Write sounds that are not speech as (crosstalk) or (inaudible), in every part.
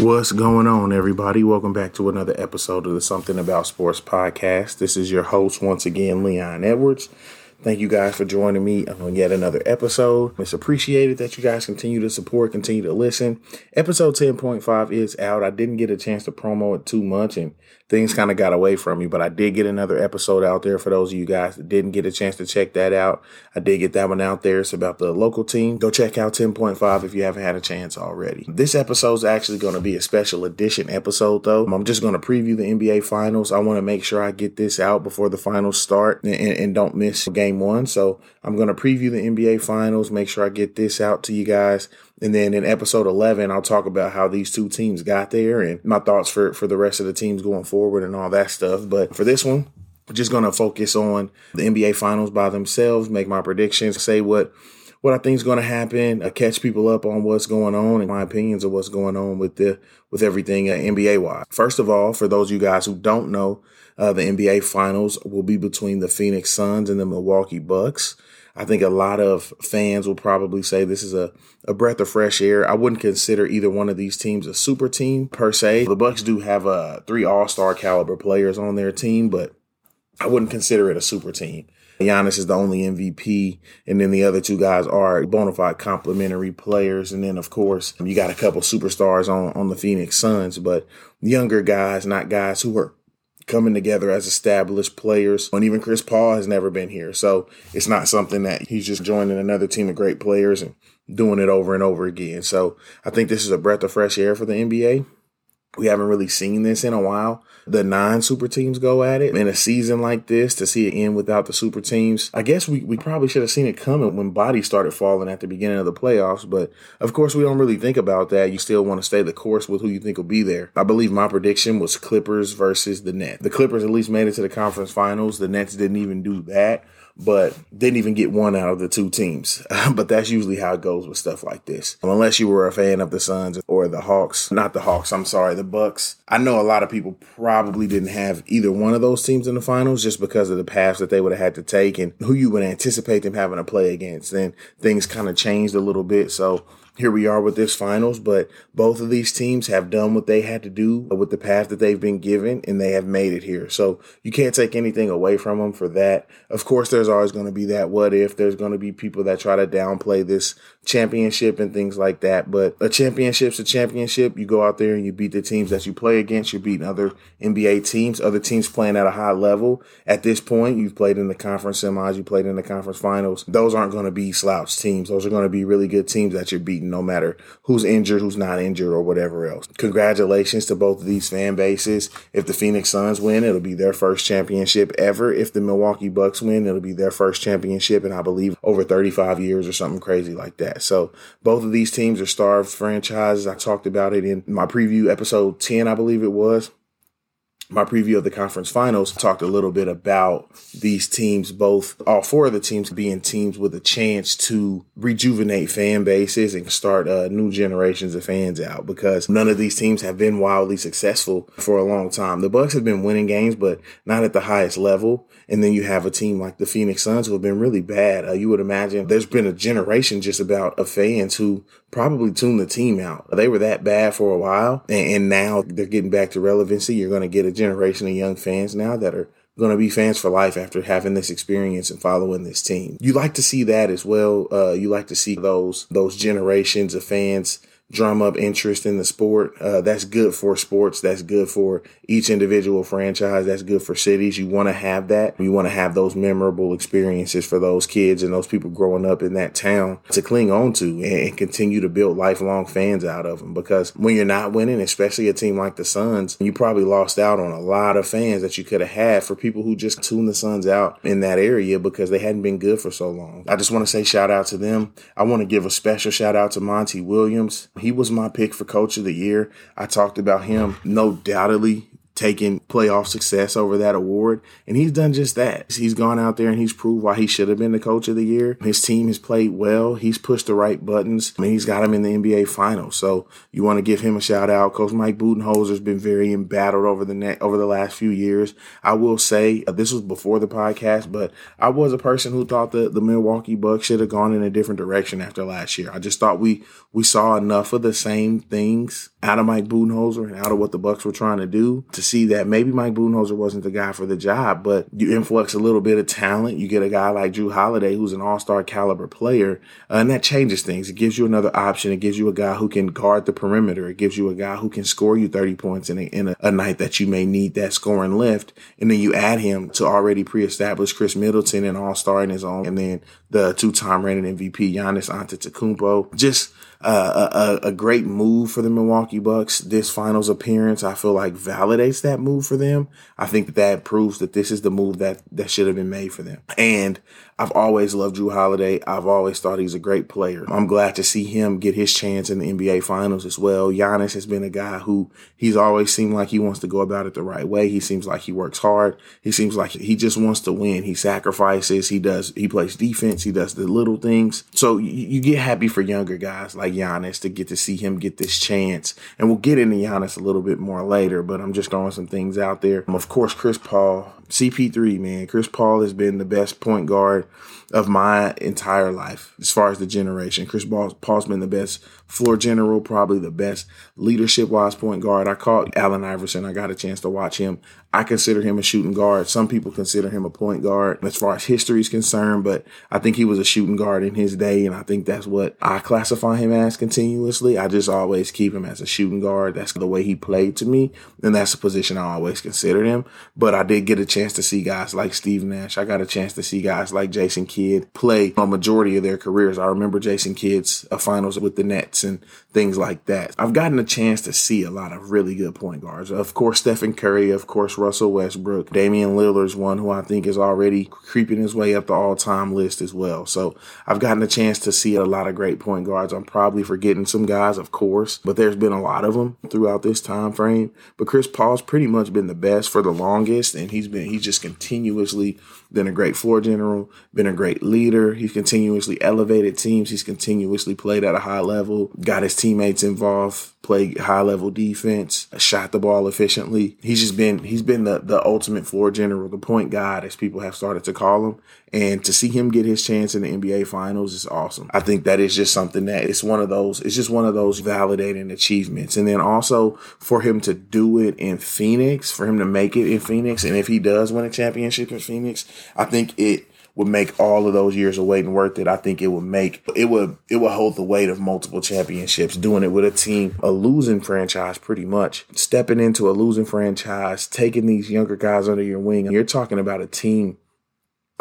What's going on, everybody? Welcome back to another episode of the Something About Sports podcast. This is your host, once again, Leon Edwards. Thank you guys for joining me on yet another episode. It's appreciated that you guys continue to support, continue to listen. Episode 10.5 is out. I didn't get a chance to promo it too much and things kind of got away from me, but I did get another episode out there for those of you guys that didn't get a chance to check that out. I did get that one out there. It's about the local team. Go check out 10.5 if you haven't had a chance already. This episode is actually going to be a special edition episode though. I'm just going to preview the NBA finals. I want to make sure I get this out before the finals start and, and, and don't miss game one. So I'm going to preview the NBA finals, make sure I get this out to you guys. And then in episode 11, I'll talk about how these two teams got there and my thoughts for, for the rest of the teams going forward and all that stuff. But for this one, just going to focus on the NBA finals by themselves, make my predictions, say what what I think is going to happen, uh, catch people up on what's going on and my opinions of what's going on with the with everything uh, NBA wise. First of all, for those of you guys who don't know, uh, the NBA finals will be between the Phoenix Suns and the Milwaukee Bucks. I think a lot of fans will probably say this is a, a breath of fresh air. I wouldn't consider either one of these teams a super team per se. The Bucks do have uh, three All Star caliber players on their team, but I wouldn't consider it a super team. Giannis is the only MVP, and then the other two guys are bona fide complementary players. And then, of course, you got a couple superstars on, on the Phoenix Suns, but younger guys, not guys who are coming together as established players. And even Chris Paul has never been here. So it's not something that he's just joining another team of great players and doing it over and over again. So I think this is a breath of fresh air for the NBA. We haven't really seen this in a while. The nine super teams go at it in a season like this to see it end without the super teams. I guess we, we probably should have seen it coming when bodies started falling at the beginning of the playoffs. But of course, we don't really think about that. You still want to stay the course with who you think will be there. I believe my prediction was Clippers versus the Nets. The Clippers at least made it to the conference finals. The Nets didn't even do that but didn't even get one out of the two teams. (laughs) but that's usually how it goes with stuff like this. Unless you were a fan of the Suns or the Hawks, not the Hawks, I'm sorry, the Bucks. I know a lot of people probably didn't have either one of those teams in the finals just because of the paths that they would have had to take and who you would anticipate them having to play against. Then things kind of changed a little bit. So here we are with this finals, but both of these teams have done what they had to do with the path that they've been given and they have made it here. So you can't take anything away from them for that. Of course, there's always going to be that what if. There's going to be people that try to downplay this championship and things like that. But a championship's a championship. You go out there and you beat the teams that you play against. You're beating other NBA teams, other teams playing at a high level. At this point, you've played in the conference semis, you played in the conference finals. Those aren't going to be slouch teams. Those are going to be really good teams that you're beating no matter who's injured, who's not injured, or whatever else. Congratulations to both of these fan bases. If the Phoenix Suns win, it'll be their first championship ever. If the Milwaukee Bucks win, it'll be their first championship and I believe, over 35 years or something crazy like that. So both of these teams are starved franchises. I talked about it in my preview episode 10, I believe it was my preview of the conference finals talked a little bit about these teams, both all four of the teams being teams with a chance to rejuvenate fan bases and start uh, new generations of fans out because none of these teams have been wildly successful for a long time. The Bucks have been winning games, but not at the highest level. And then you have a team like the Phoenix Suns who have been really bad. Uh, you would imagine there's been a generation just about of fans who probably tune the team out. They were that bad for a while, and, and now they're getting back to relevancy. You're going to get a generation of young fans now that are going to be fans for life after having this experience and following this team. You like to see that as well. Uh, you like to see those those generations of fans drum up interest in the sport. Uh, that's good for sports. That's good for each individual franchise. That's good for cities. You want to have that. You want to have those memorable experiences for those kids and those people growing up in that town to cling on to and continue to build lifelong fans out of them. Because when you're not winning, especially a team like the Suns, you probably lost out on a lot of fans that you could have had for people who just tune the Suns out in that area because they hadn't been good for so long. I just want to say shout out to them. I want to give a special shout out to Monty Williams. He was my pick for coach of the year. I talked about him no doubtedly taking playoff success over that award. And he's done just that. He's gone out there and he's proved why he should have been the coach of the year. His team has played well. He's pushed the right buttons. I mean, he's got him in the NBA finals. So you want to give him a shout out. Coach Mike Budenholzer has been very embattled over the net over the last few years. I will say uh, this was before the podcast, but I was a person who thought that the Milwaukee Bucks should have gone in a different direction after last year. I just thought we we saw enough of the same things out of Mike Budenholzer and out of what the Bucks were trying to do to see that maybe Mike Budenholzer wasn't the guy for the job, but you influx a little bit of talent. You get a guy like Jrue Holiday, who's an all-star caliber player, uh, and that changes things. It gives you another option. It gives you a guy who can guard the perimeter. It gives you a guy who can score you 30 points in a, in a, a night that you may need that scoring lift. And then you add him to already pre-established Khris Middleton, an all-star in his own, and then the two-time reigning MVP Giannis Antetokounmpo. Just uh, a, a great move for the Milwaukee Bucks. This finals appearance, I feel like validates that move for them. I think that that proves that this is the move that, that should have been made for them. And I've always loved Jrue Holiday. I've always thought he's a great player. I'm glad to see him get his chance in the NBA finals as well. Giannis has been a guy who he's always seemed like he wants to go about it the right way. He seems like he works hard. He seems like he just wants to win. He sacrifices. He does, he plays defense. He does the little things. So you, get happy for younger guys like Giannis to get to see him get this chance. And we'll get into Giannis a little bit more later, but I'm just throwing some things out there. Of course, Chris Paul, CP3, man. Chris Paul has been the best point guard of my entire life as far as the generation. Chris Paul's been the best floor general, probably the best leadership wise point guard. I caught Allen Iverson. I got a chance to watch him. I consider him a shooting guard. Some people consider him a point guard as far as history is concerned, but I think he was a shooting guard in his day. And I think that's what I classify him as continuously. I just always keep him as a shooting guard. That's the way he played to me. And that's the position I always considered him. But I did get a chance to see guys like Steve Nash. I got a chance to see guys like Jason Kidd play a majority of their careers. I remember Jason Kidd's uh, finals with the Nets and things like that. I've gotten a chance to see a lot of really good point guards. Of course, Stephen Curry, of course, Russell Westbrook. Damian Lillard's one who I think is already creeping his way up the all time list as well. So I've gotten a chance to see a lot of great point guards. I'm probably forgetting some guys, of course, but there's been a lot of them throughout this time frame. But Chris Paul's pretty much been the best for the longest, and he's been he's just continuously been a great floor general, been a great leader. He's continuously elevated teams. He's continuously played at a high level, got his teammates involved, played high level defense, shot the ball efficiently. He's just been he's been the the ultimate floor general, the point guard as people have started to call him. And to see him get his chance in the NBA finals is awesome. I think that is just something that it's one of those, it's just one of those validating achievements. And then also for him to do it in Phoenix, for him to make it in Phoenix. And if he does win a championship in Phoenix, I think it would make all of those years of waiting worth it. I think it would make it would it would hold the weight of multiple championships. Doing it with a team, a losing franchise, pretty much stepping into a losing franchise, taking these younger guys under your wing. You're talking about a team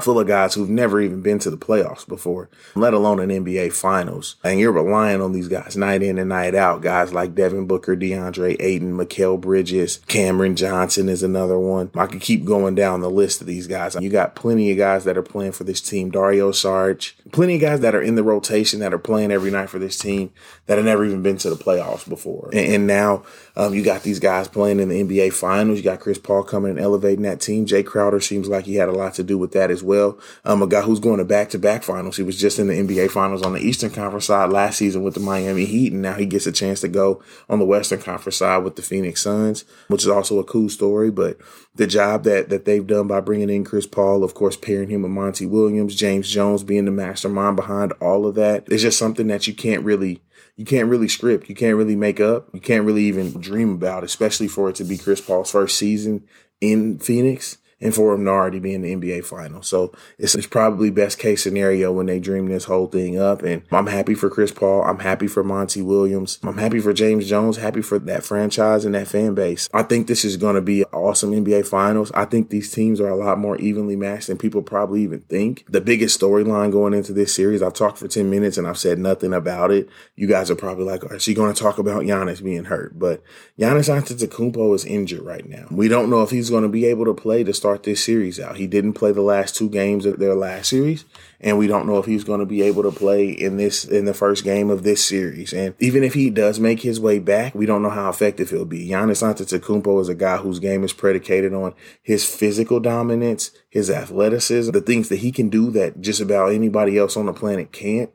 full of guys who've never even been to the playoffs before, let alone an NBA finals. And you're relying on these guys night in and night out. Guys like Devin Booker, DeAndre Ayton, Mikal Bridges, Cameron Johnson is another one. I could keep going down the list of these guys. You got plenty of guys that are playing for this team. Dario Šarić, plenty of guys that are in the rotation that are playing every night for this team that have never even been to the playoffs before. And, and now um, you got these guys playing in the NBA finals. You got Chris Paul coming and elevating that team. Jay Crowder seems like he had a lot to do with that as well well. Um, a guy who's going to back to back finals. He was just in the NBA finals on the Eastern Conference side last season with the Miami Heat, and now he gets a chance to go on the Western Conference side with the Phoenix Suns, which is also a cool story. But the job that that they've done by bringing in Chris Paul, of course, pairing him with Monty Williams, James Jones being the mastermind behind all of that, is just something that you can't really you can't really script. You can't really make up. You can't really even dream about, especially for it to be Chris Paul's first season in Phoenix and for him to already be in the NBA final. So it's, it's probably best case scenario when they dream this whole thing up. And I'm happy for Chris Paul. I'm happy for Monty Williams. I'm happy for James Jones. Happy for that franchise and that fan base. I think this is going to be awesome NBA finals. I think these teams are a lot more evenly matched than people probably even think. The biggest storyline going into this series, I've talked for 10 minutes and I've said nothing about it. You guys are probably like, is she going to talk about Giannis being hurt? But Giannis Antetokounmpo is injured right now. We don't know if he's going to be able to play to start start this series out. He didn't play the last two games of their last series, and we don't know if he's going to be able to play in this in the first game of this series. And even if he does make his way back, we don't know how effective he'll be. Giannis Antetokounmpo is a guy whose game is predicated on his physical dominance, his athleticism, the things that he can do that just about anybody else on the planet can't.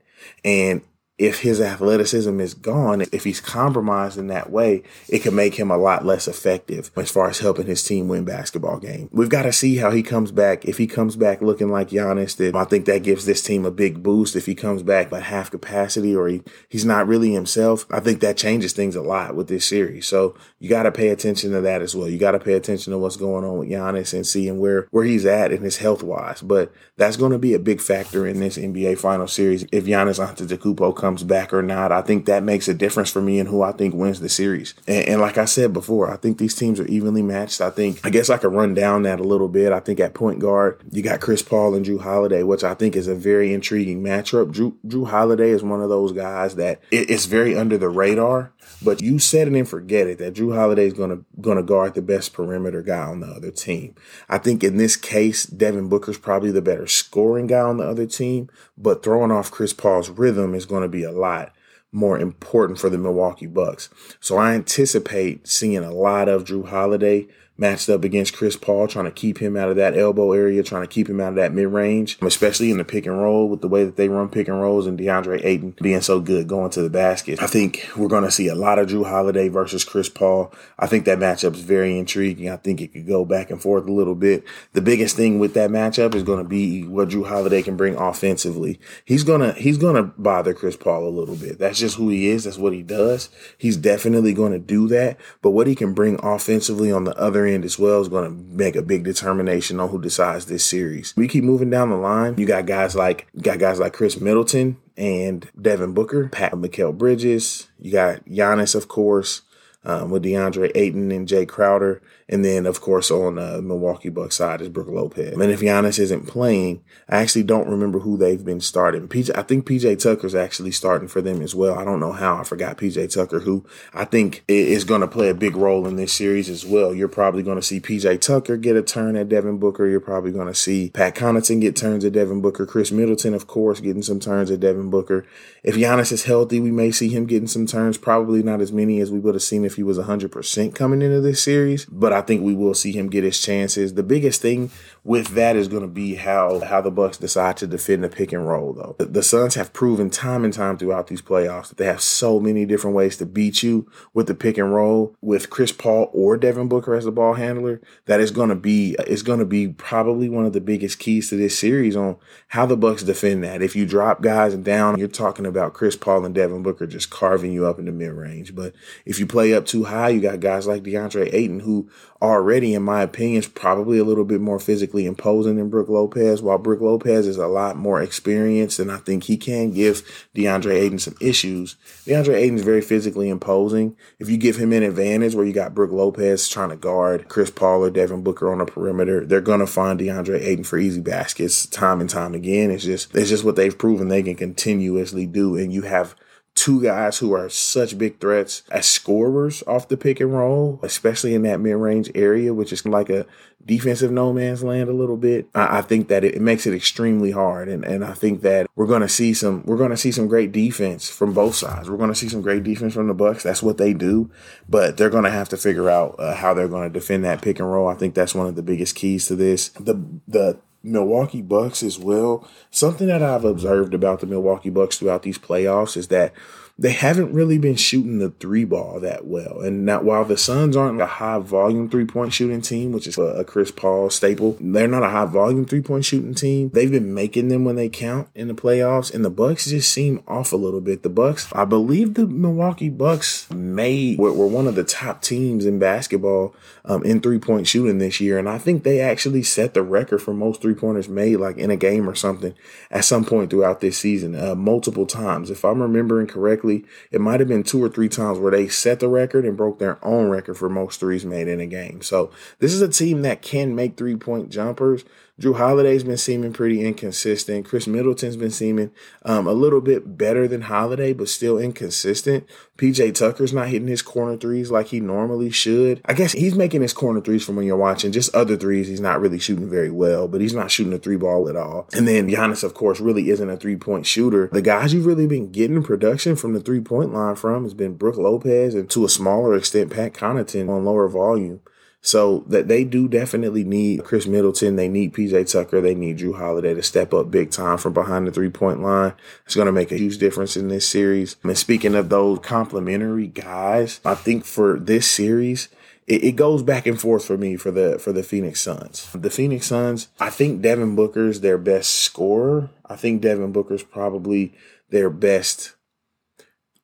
And if his athleticism is gone, if he's compromised in that way, it can make him a lot less effective as far as helping his team win basketball game. We've got to see how he comes back. If he comes back looking like Giannis, then I think that gives this team a big boost. If he comes back at half capacity or he, he's not really himself, I think that changes things a lot with this series. So you got to pay attention to that as well. You got to pay attention to what's going on with Giannis and seeing where, where he's at in his health wise. But that's going to be a big factor in this NBA final series. If Giannis Antetokounmpo comes back or not. I think that makes a difference for me and who I think wins the series. And, and, like I said before, I think these teams are evenly matched. I think, I guess I could run down that a little bit. I think at point guard, you got Chris Paul and Jrue Holiday, which I think is a very intriguing matchup. Drew, Jrue Holiday is one of those guys that it, it's very under the radar, but you set it and forget it that Jrue Holiday is going to going to guard the best perimeter guy on the other team. I think in this case, Devin Booker's probably the better scoring guy on the other team, but throwing off Chris Paul's rhythm is going to be a lot more important for the Milwaukee Bucks. So I anticipate seeing a lot of Jrue Holiday matched up against Chris Paul, trying to keep him out of that elbow area, trying to keep him out of that mid range, um, especially in the pick and roll with the way that they run pick and rolls and DeAndre Ayton being so good going to the basket. I think we're going to see a lot of Jrue Holiday versus Chris Paul. I think that matchup is very intriguing. I think it could go back and forth a little bit. The biggest thing with that matchup is going to be what Jrue Holiday can bring offensively. He's going to, he's going to bother Chris Paul a little bit. That's just who he is. That's what he does. He's definitely going to do that. But what he can bring offensively on the other as well is going to make a big determination on who decides this series. We keep moving down the line. You got guys like got guys like Khris Middleton and Devin Booker, Pat Mikal Bridges. You got Giannis, of course um, with DeAndre Ayton and Jay Crowder. And then, of course, on the Milwaukee Bucks side is Brook Lopez. And if Giannis isn't playing, I actually don't remember who they've been starting. PJ, I think PJ Tucker's actually starting for them as well. I don't know how. I forgot PJ Tucker, who I think is going to play a big role in this series as well. You're probably going to see PJ Tucker get a turn at Devin Booker. You're probably going to see Pat Connaughton get turns at Devin Booker. Khris Middleton, of course, getting some turns at Devin Booker. If Giannis is healthy, we may see him getting some turns. Probably not as many as we would have seen if he was 100% coming into this series, but I think we will see him get his chances. The biggest thing with that is going to be how how the Bucks decide to defend the pick and roll though. The, the Suns have proven time and time throughout these playoffs that they have so many different ways to beat you with the pick and roll with Chris Paul or Devin Booker as the ball handler. That is going to be is going to be probably one of the biggest keys to this series on how the Bucks defend that. If you drop guys down, you're talking about Chris Paul and Devin Booker just carving you up in the mid range. But if you play up too high, you got guys like DeAndre Ayton who already, in my opinion, is probably a little bit more physically imposing than Brook Lopez. While Brook Lopez is a lot more experienced, and I think he can give DeAndre Ayton some issues. DeAndre Ayton is very physically imposing. If you give him an advantage where you got Brook Lopez trying to guard Chris Paul or Devin Booker on the perimeter, they're gonna find DeAndre Ayton for easy baskets time and time again. It's just it's just what they've proven they can continuously do, and you have two guys who are such big threats as scorers off the pick and roll, especially in that mid range area, which is like a defensive no man's land a little bit. I, I think that it, it, makes it extremely hard. And, and I think that we're gonna see some we're gonna see some great defense from both sides. We're gonna see some great defense from the Bucks. That's what they do. But they're gonna have to figure out uh, how they're gonna defend that pick and roll. I think that's one of the biggest keys to this. The the Milwaukee Bucks as well. Something that I've observed about the Milwaukee Bucks throughout these playoffs is that they haven't really been shooting the three ball that well. And now, while the Suns aren't a high volume three point shooting team, which is a, Chris Paul staple, they're not a high volume three point shooting team. They've been making them when they count in the playoffs, and the Bucks just seem off a little bit. The Bucks, I believe, the Milwaukee Bucks made were, were one of the top teams in basketball um, in three point shooting this year, and I think they actually set the record for most three pointers made, like in a game or something, at some point throughout this season, uh, multiple times. If I'm remembering correctly correctly, it might have been two or three times where they set the record and broke their own record for most threes made in a game. So this is a team that can make three point jumpers. Jrue Holiday's been seeming pretty inconsistent. Khris Middleton's been seeming um, a little bit better than Holiday, but still inconsistent. PJ Tucker's not hitting his corner threes like he normally should. I guess he's making his corner threes from when you're watching. Just other threes, he's not really shooting very well, but he's not shooting a three ball at all. And then Giannis, of course, really isn't a three point shooter. The guys you've really been getting production from the three point line from has been Brook Lopez and to a smaller extent, Pat Connaughton on lower volume. So that they do definitely need Khris Middleton. They need PJ Tucker. They need Jrue Holiday to step up big time from behind the three point line. It's going to make a huge difference in this series. And speaking of those complementary guys, I think for this series, it, it, goes back and forth for me for the for the Phoenix Suns. The Phoenix Suns, I think Devin Booker's their best scorer. I think Devin Booker's probably their best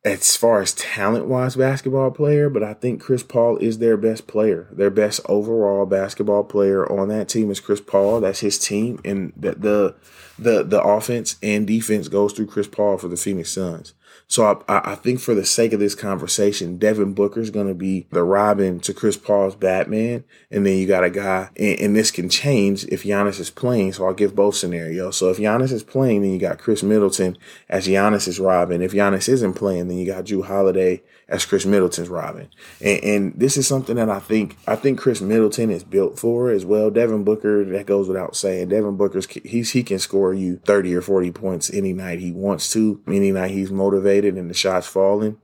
as far as talent wise basketball player, but I think Chris Paul is their best player. Their best overall basketball player on that team is Chris Paul. That's his team, and the the the, the offense and defense goes through Chris Paul for the Phoenix Suns. So I, I think for the sake of this conversation, Devin Booker is going to be the Robin to Chris Paul's Batman. And then you got a guy, and, and, this can change if Giannis is playing. So I'll give both scenarios. So if Giannis is playing, then you got Khris Middleton as Giannis is Robin. If Giannis isn't playing, then you got Jrue Holiday as Khris Middleton's Robin. And, and, this is something that I think I think Khris Middleton is built for as well. Devin Booker, that goes without saying. Devin Booker's he's he can score you 30 or 40 points any night he wants to, any night he's motivated and the shots falling.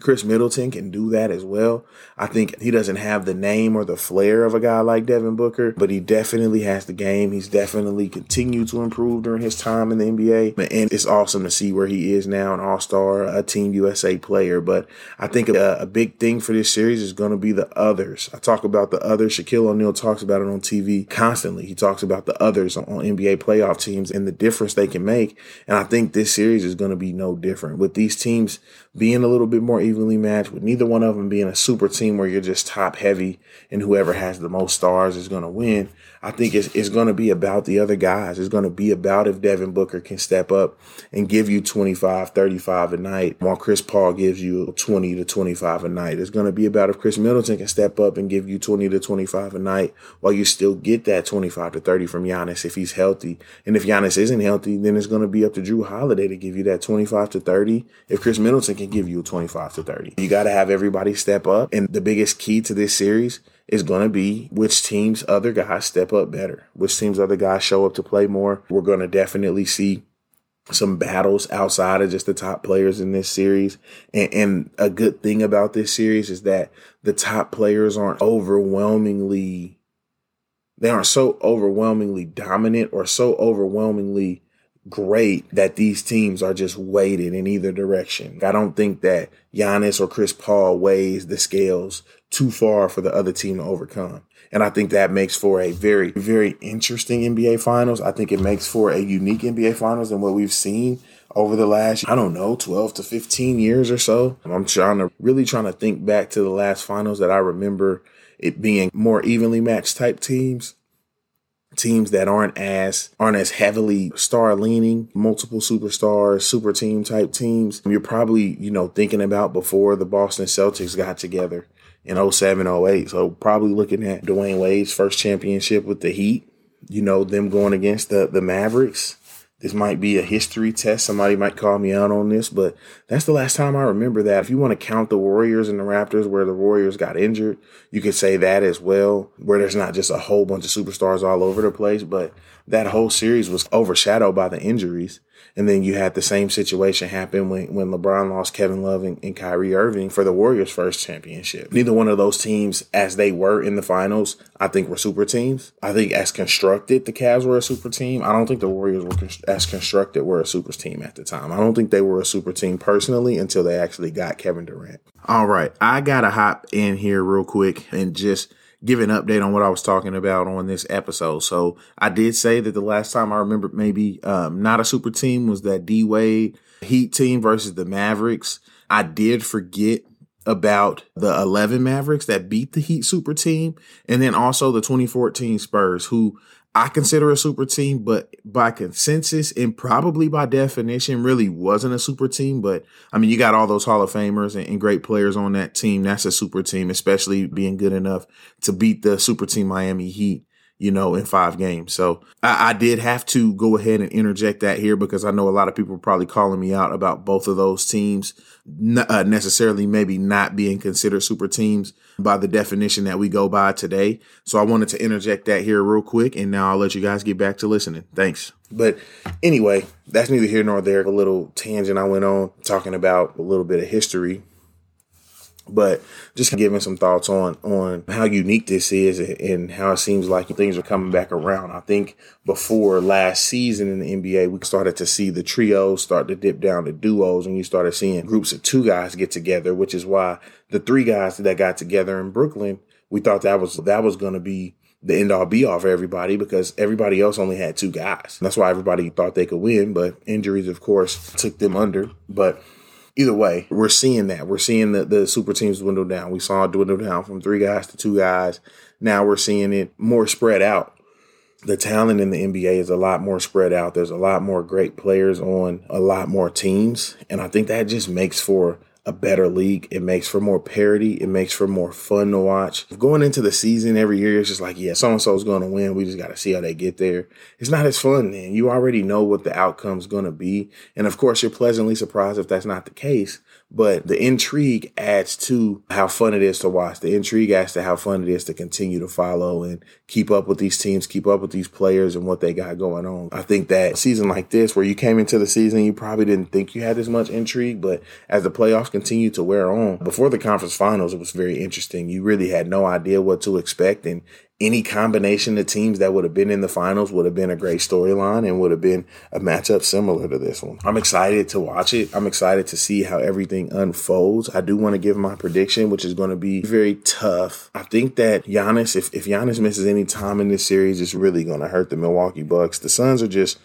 Khris Middleton can do that as well. I think he doesn't have the name or the flair of a guy like Devin Booker, but he definitely has the game. He's definitely continued to improve during his time in the NBA. And it's awesome to see where he is now, an all star, a Team USA player. But I think a, a big thing for this series is going to be the others. I talk about the others. Shaquille O'Neal talks about it on TV constantly. He talks about the others on, on NBA playoff teams and the difference they can make. And I think this series is going to be no different with these teams being a little bit more evenly matched, with neither one of them being a super team where you're just top heavy and whoever has the most stars is going to win. I think it's, it's going to be about the other guys. It's going to be about if Devin Booker can step up and give you 25, 35 a night, while Chris Paul gives you 20 to 25 a night. It's going to be about if Khris Middleton can step up and give you 20 to 25 a night, while you still get that 25 to 30 from Giannis if he's healthy. And if Giannis isn't healthy, then it's going to be up to Jrue Holiday to give you that 25 to 30. If Khris Middleton can give you 25 to 30, you got to have everybody step up. And the biggest key to this series is going to be which teams other guys step up better, which teams other guys show up to play more. We're going to definitely see some battles outside of just the top players in this series. And, and, a good thing about this series is that the top players aren't overwhelmingly, they aren't so overwhelmingly dominant or so overwhelmingly great that these teams are just weighted in either direction. I don't think that Giannis or Chris Paul weighs the scales too far for the other team to overcome. And I think that makes for a very, very interesting NBA Finals. I think it makes for a unique NBA Finals than what we've seen over the last, I don't know, 12 to 15 years or so. I'm trying to really trying to think back to the last finals that I remember it being more evenly matched type teams teams that aren't as aren't as heavily star leaning, multiple superstars, super team type teams. You're probably, you know, thinking about before the Boston Celtics got together in 07, 08. So probably looking at Dwyane Wade's first championship with the Heat, you know, them going against the the Mavericks this might be a history test. Somebody might call me out on this, but that's the last time I remember that. If you want to count the Warriors and the Raptors where the Warriors got injured, you could say that as well, where there's not just a whole bunch of superstars all over the place, but that whole series was overshadowed by the injuries. And then you had the same situation happen when, when LeBron lost Kevin Love and, and Kyrie Irving for the Warriors' first championship. Neither one of those teams, as they were in the finals, I think were super teams. I think as constructed, the Cavs were a super team. I don't think the Warriors were as constructed were a super team at the time. I don't think they were a super team personally until they actually got Kevin Durant. All right, I gotta hop in here real quick and just give an update on what I was talking about on this episode. So I did say that the last time I remember maybe um, not a super team was that D Wade Heat team versus the Mavericks. I did forget about the 11 Mavericks that beat the Heat super team and then also the 2014 Spurs who I consider a super team, but by consensus and probably by definition, really wasn't a super team. But I mean, you got all those Hall of Famers and, and, great players on that team. That's a super team, especially being good enough to beat the super team Miami Heat you know, in five games. So I, I, did have to go ahead and interject that here because I know a lot of people are probably calling me out about both of those teams, uh, necessarily maybe not being considered super teams by the definition that we go by today. So I wanted to interject that here real quick, and now I'll let you guys get back to listening. Thanks. But anyway, that's neither here nor there. A little tangent I went on talking about a little bit of history but just giving some thoughts on on how unique this is and how it seems like things are coming back around. I think before last season in the NBA, we started to see the trios start to dip down to duos, and you started seeing groups of two guys get together, which is why the three guys that got together in Brooklyn, we thought that was that was going to be the end all be all for everybody because everybody else only had two guys. That's why everybody thought they could win, but injuries, of course, took them under. But either way, we're seeing that. We're seeing the, the super teams dwindle down. We saw it dwindle down from three guys to two guys. Now we're seeing it more spread out. The talent in the NBA is a lot more spread out. There's a lot more great players on a lot more teams. And I think that just makes for a better league. It makes for more parity. It makes for more fun to watch. Going into the season every year, it's just like, yeah, so and so is going to win. We just got to see how they get there. It's not as fun then. You already know what the outcome's going to be. And of course, you're pleasantly surprised if that's not the case. But the intrigue adds to how fun it is to watch. The intrigue adds to how fun it is to continue to follow and keep up with these teams, keep up with these players and what they got going on. I think that season like this, where you came into the season, you probably didn't think you had as much intrigue, but as the playoffs continue to wear on, before the conference finals, it was very interesting. You really had no idea what to expect. And any combination of teams that would have been in the finals would have been a great storyline and would have been a matchup similar to this one. I'm excited to watch it. I'm excited to see how everything unfolds. I do want to give my prediction, which is going to be very tough. I think that Giannis, if, if Giannis misses any time in this series, it's really going to hurt the Milwaukee Bucks. The Suns are just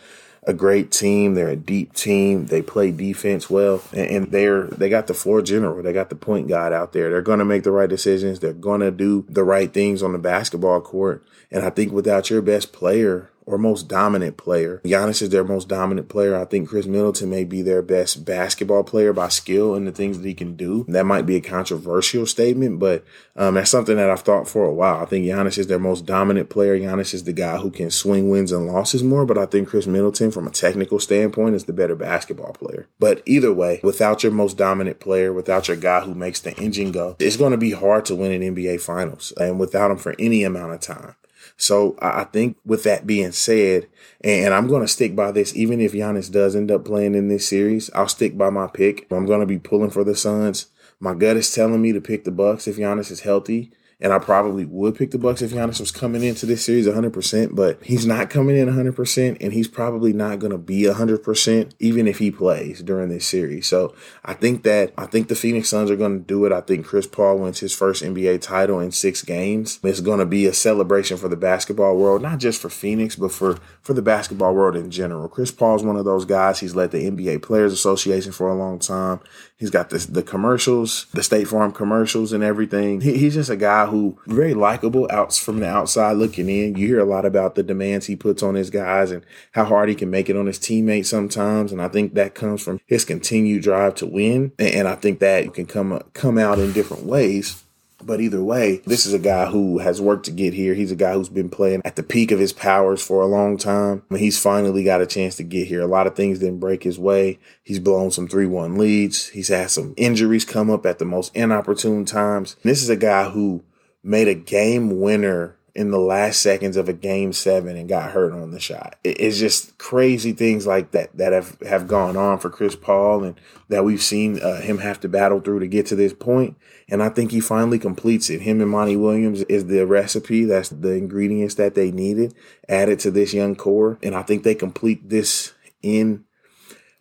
a great team. They're a deep team. They play defense well, and, they're they got the floor general. They got the point guard out there. They're going to make the right decisions. They're going to do the right things on the basketball court. And I think without your best player, or most dominant player. Giannis is their most dominant player. I think Khris Middleton may be their best basketball player by skill and the things that he can do. That might be a controversial statement, but um, that's something that I've thought for a while. I think Giannis is their most dominant player. Giannis is the guy who can swing wins and losses more, but I think Khris Middleton, from a technical standpoint, is the better basketball player. But either way, without your most dominant player, without your guy who makes the engine go, it's going to be hard to win an NBA Finals and without him for any amount of time. So I think with that being said, and I'm going to stick by this, even if Giannis does end up playing in this series, I'll stick by my pick. I'm going to be pulling for the Suns. My gut is telling me to pick the Bucks if Giannis is healthy and I probably would pick the Bucks if Giannis was coming into this series 100%, but he's not coming in 100%, and he's probably not going to be 100% even if he plays during this series. So I think that I think the Phoenix Suns are going to do it. I think Chris Paul wins his first NBA title in six games. It's going to be a celebration for the basketball world, not just for Phoenix, but for for the basketball world in general. Chris Paul is one of those guys. He's led the NBA Players Association for a long time. He's got the the commercials, the State Farm commercials, and everything. He, he's just a guy who very likable out from the outside looking in. You hear a lot about the demands he puts on his guys and how hard he can make it on his teammates sometimes. And I think that comes from his continued drive to win. And I think that can come come out in different ways. But either way, this is a guy who has worked to get here. He's a guy who's been playing at the peak of his powers for a long time. I mean, he's finally got a chance to get here. A lot of things didn't break his way. He's blown some 3 1 leads. He's had some injuries come up at the most inopportune times. This is a guy who made a game winner in the last seconds of a game seven and got hurt on the shot. It's just crazy things like that that have, have gone on for Chris Paul and that we've seen uh, him have to battle through to get to this point. And I think he finally completes it. Him and Monty Williams is the recipe. That's the ingredients that they needed added to this young core. And I think they complete this in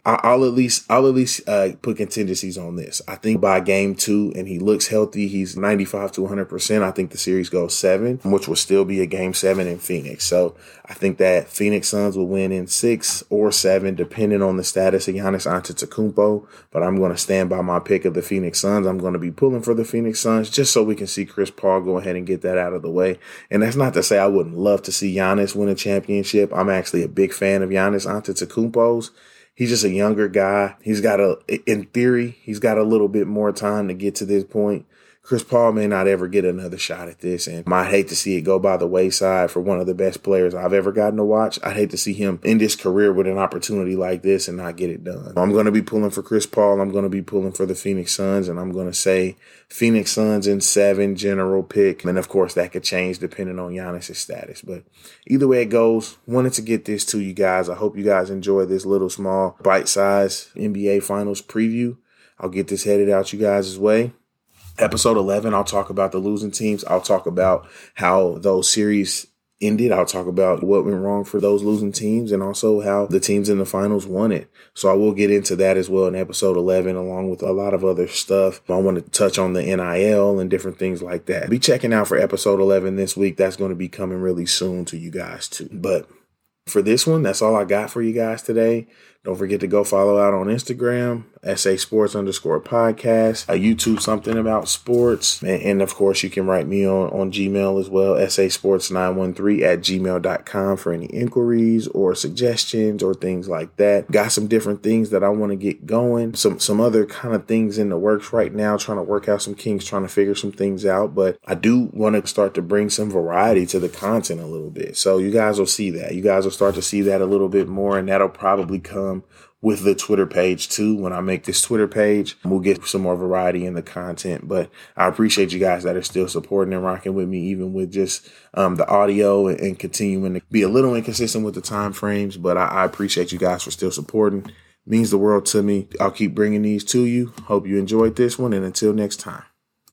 I'll at least I'll at least uh, put contingencies on this. I think by game two, and he looks healthy, he's 95 to 100 percent. I think the series goes seven, which will still be a game seven in Phoenix. So I think that Phoenix Suns will win in six or seven, depending on the status of Giannis Antetokounmpo. But I'm going to stand by my pick of the Phoenix Suns. I'm going to be pulling for the Phoenix Suns just so we can see Chris Paul go ahead and get that out of the way. And that's not to say I wouldn't love to see Giannis win a championship. I'm actually a big fan of Giannis Antetokounmpo's he's just a younger guy. He's got a, in theory, he's got a little bit more time to get to this point. Chris Paul may not ever get another shot at this, and I hate to see it go by the wayside for one of the best players I've ever gotten to watch. I'd hate to see him end his career with an opportunity like this and not get it done. I'm going to be pulling for Chris Paul. I'm going to be pulling for the Phoenix Suns, and I'm going to say Phoenix Suns in seven general pick. And of course, that could change depending on Giannis' status. But either way it goes, wanted to get this to you guys. I hope you guys enjoy this little small bite size NBA Finals preview. I'll get this headed out you guys' way. Episode 11, I'll talk about the losing teams. I'll talk about how those series ended. I'll talk about what went wrong for those losing teams and also how the teams in the finals won it. So I will get into that as well in episode 11, along with a lot of other stuff. I want to touch on the NIL and different things like that. Be checking out for episode 11 this week. That's going to be coming really soon to you guys too. But for this one, that's all I got for you guys today. Don't forget to go follow out on Instagram, SA Sports underscore podcast, a YouTube something about sports. And, and, of course, you can write me on, on Gmail as well, SA Sports 913 at gmail.com for any inquiries or suggestions or things like that. Got some different things that I want to get going. Some, some other kind of things in the works right now, trying to work out some kinks, trying to figure some things out. But I do want to start to bring some variety to the content a little bit. So you guys will see that. You guys will start to see that a little bit more, and that'll probably come with the Twitter page too. When I make this Twitter page, we'll get some more variety in the content. But I appreciate you guys that are still supporting and rocking with me, even with just um, the audio and, and, continuing to be a little inconsistent with the time frames. But I, I appreciate you guys for still supporting. Means the world to me. I'll keep bringing these to you. Hope you enjoyed this one, and until next time.